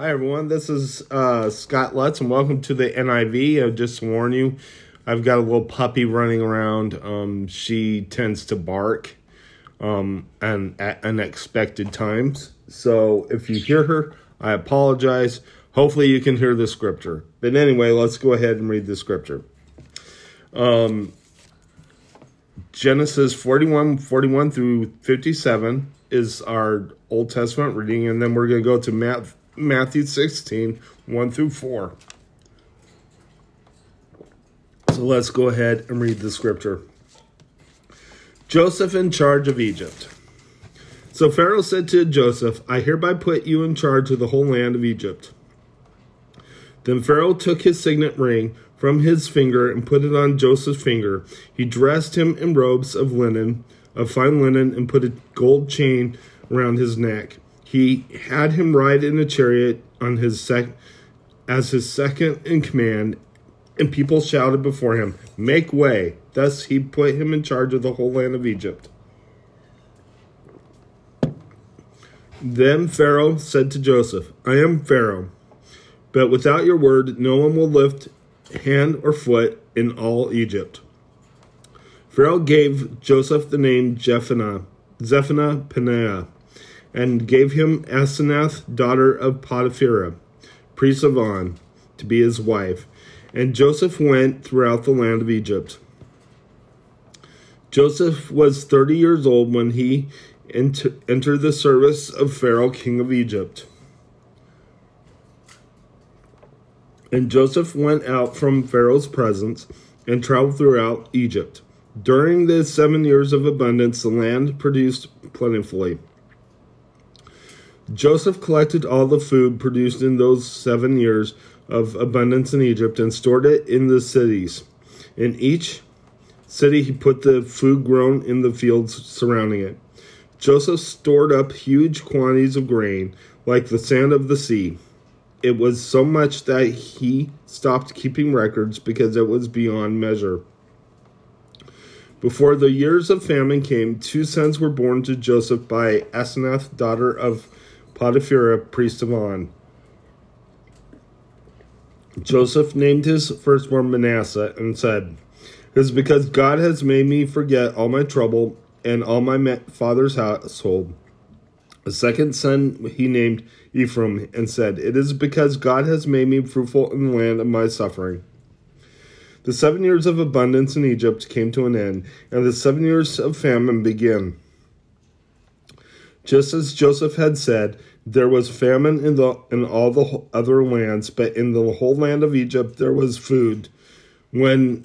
Hi, everyone. This is uh, Scott Lutz, and welcome to the NIV. I'll just warn you, I've got a little puppy running around. Um, she tends to bark um, and at unexpected times. So if you hear her, I apologize. Hopefully, you can hear the scripture. But anyway, let's go ahead and read the scripture. Um, Genesis 41, 41 through 57 is our Old Testament reading, and then we're going to go to Matthew. Matthew 16, 1 through 4. So let's go ahead and read the scripture. Joseph in charge of Egypt. So Pharaoh said to Joseph, I hereby put you in charge of the whole land of Egypt. Then Pharaoh took his signet ring from his finger and put it on Joseph's finger. He dressed him in robes of linen, of fine linen, and put a gold chain around his neck. He had him ride in a chariot on his sec- as his second in command, and people shouted before him, Make way! Thus he put him in charge of the whole land of Egypt. Then Pharaoh said to Joseph, I am Pharaoh, but without your word, no one will lift hand or foot in all Egypt. Pharaoh gave Joseph the name Jephthah, Zaphenath Paneah and gave him Asenath, daughter of Potiphera, priest of On, to be his wife. And Joseph went throughout the land of Egypt. Joseph was 30 years old when he ent- entered the service of Pharaoh, king of Egypt. And Joseph went out from Pharaoh's presence and traveled throughout Egypt. During the seven years of abundance, the land produced plentifully. Joseph collected all the food produced in those seven years of abundance in Egypt and stored it in the cities. In each city, he put the food grown in the fields surrounding it. Joseph stored up huge quantities of grain, like the sand of the sea. It was so much that he stopped keeping records because it was beyond measure. Before the years of famine came, two sons were born to Joseph by Asenath, daughter of Potiphera, priest of On. Joseph named his firstborn Manasseh and said, It is because God has made me forget all my trouble and all my father's household. A second son he named Ephraim and said, It is because God has made me fruitful in the land of my suffering. The seven years of abundance in Egypt came to an end, and the seven years of famine began. Just as Joseph had said, there was famine in the in all the other lands, but in the whole land of Egypt there was food. When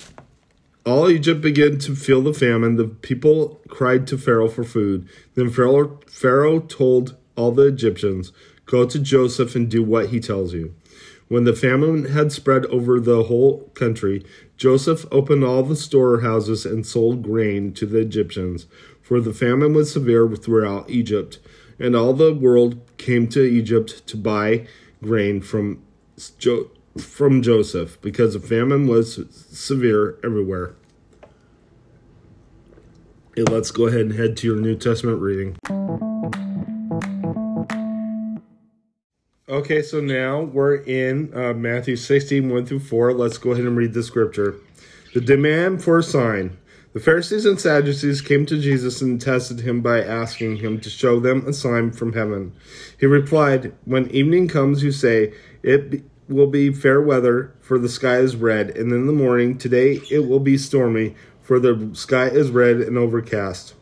all Egypt began to feel the famine, the people cried to Pharaoh for food. Then Pharaoh, Pharaoh told all the Egyptians, Go to Joseph and do what he tells you. When the famine had spread over the whole country, Joseph opened all the storehouses and sold grain to the Egyptians for the famine was severe throughout Egypt, and all the world came to Egypt to buy grain from jo- from Joseph because the famine was severe everywhere. Let's go ahead and head to your New Testament reading. Okay, so now we're in uh, Matthew 16, 1 through 4. Let's go ahead and read the scripture. The demand for a sign. The Pharisees and Sadducees came to Jesus and tested him by asking him to show them a sign from heaven. He replied, When evening comes, you say, It will be fair weather, for the sky is red, and in the morning, today it will be stormy, for the sky is red and overcast.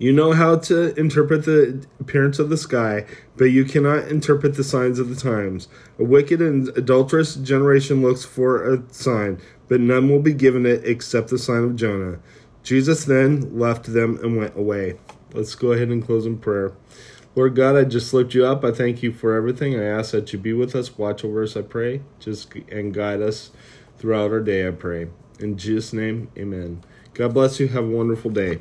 You know how to interpret the appearance of the sky, but you cannot interpret the signs of the times. A wicked and adulterous generation looks for a sign, but none will be given it except the sign of Jonah. Jesus then left them and went away. Let's go ahead and close in prayer. Lord God, I just lift you up. I thank you for everything. I ask that you be with us, watch over us, I pray, just and guide us throughout our day, I pray. In Jesus' name, amen. God bless you. Have a wonderful day.